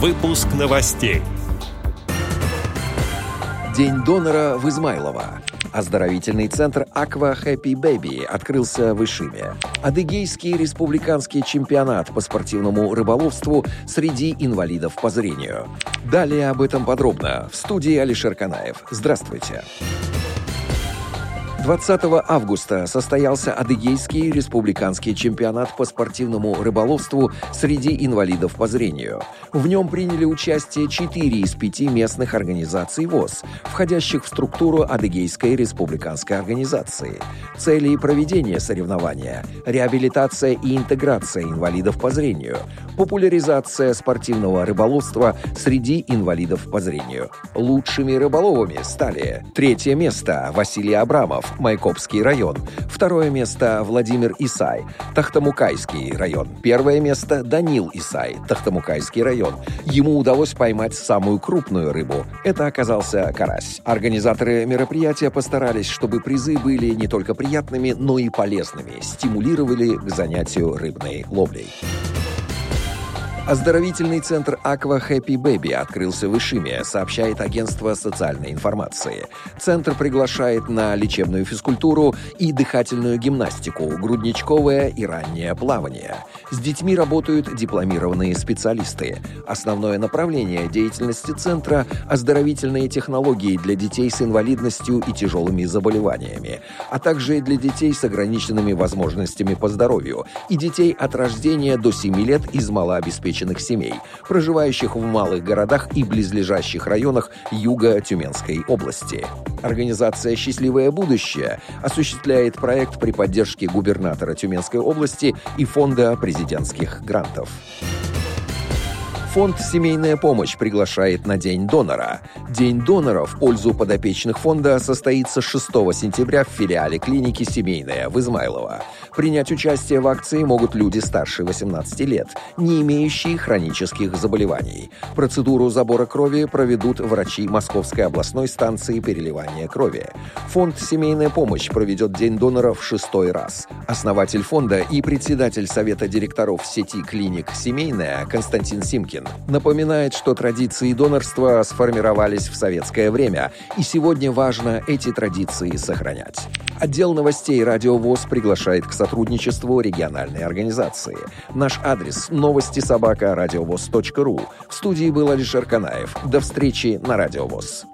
Выпуск новостей. День донора в Измайлово. Оздоровительный центр Aqua Happy Baby открылся в Ишиме. Адыгейский республиканский чемпионат по спортивному рыболовству среди инвалидов по зрению. Далее об этом подробно в студии Алишер Канаев. Здравствуйте. Здравствуйте. 20 августа состоялся Адыгейский республиканский чемпионат по спортивному рыболовству среди инвалидов по зрению. В нем приняли участие 4 из 5 местных организаций ВОЗ, входящих в структуру Адыгейской республиканской организации. Цели проведения соревнования – реабилитация и интеграция инвалидов по зрению, популяризация спортивного рыболовства среди инвалидов по зрению. Лучшими рыболовами стали третье место Василий Абрамов, Майкопский район. Второе место Владимир Исай, Тахтамукайский район. Первое место Данил Исай, Тахтамукайский район. Ему удалось поймать самую крупную рыбу. Это оказался карась. Организаторы мероприятия постарались, чтобы призы были не только приятными, но и полезными, стимулировали к занятию рыбной ловлей. Оздоровительный центр Aqua Happy Baby открылся в Ишиме, сообщает агентство социальной информации. Центр приглашает на лечебную физкультуру и дыхательную гимнастику, грудничковое и раннее плавание. С детьми работают дипломированные специалисты. Основное направление деятельности центра – оздоровительные технологии для детей с инвалидностью и тяжелыми заболеваниями, а также для детей с ограниченными возможностями по здоровью и детей от рождения до 7 лет из малообеспеченных обеспеченных семей, проживающих в малых городах и близлежащих районах юга Тюменской области. Организация «Счастливое будущее» осуществляет проект при поддержке губернатора Тюменской области и фонда президентских грантов. Фонд «Семейная помощь» приглашает на День донора. День донора в пользу подопечных фонда состоится 6 сентября в филиале клиники «Семейная» в Измайлово. Принять участие в акции могут люди старше 18 лет, не имеющие хронических заболеваний. Процедуру забора крови проведут врачи Московской областной станции переливания крови. Фонд «Семейная помощь» проведет День донора в шестой раз. Основатель фонда и председатель Совета директоров сети клиник «Семейная» Константин Симкин напоминает, что традиции донорства сформировались в советское время, и сегодня важно эти традиции сохранять. Отдел новостей «Радио ВОЗ» приглашает к сотрудничеству региональной организации. Наш адрес – новости собака ру. В студии был Алишер Канаев. До встречи на «Радио ВОЗ».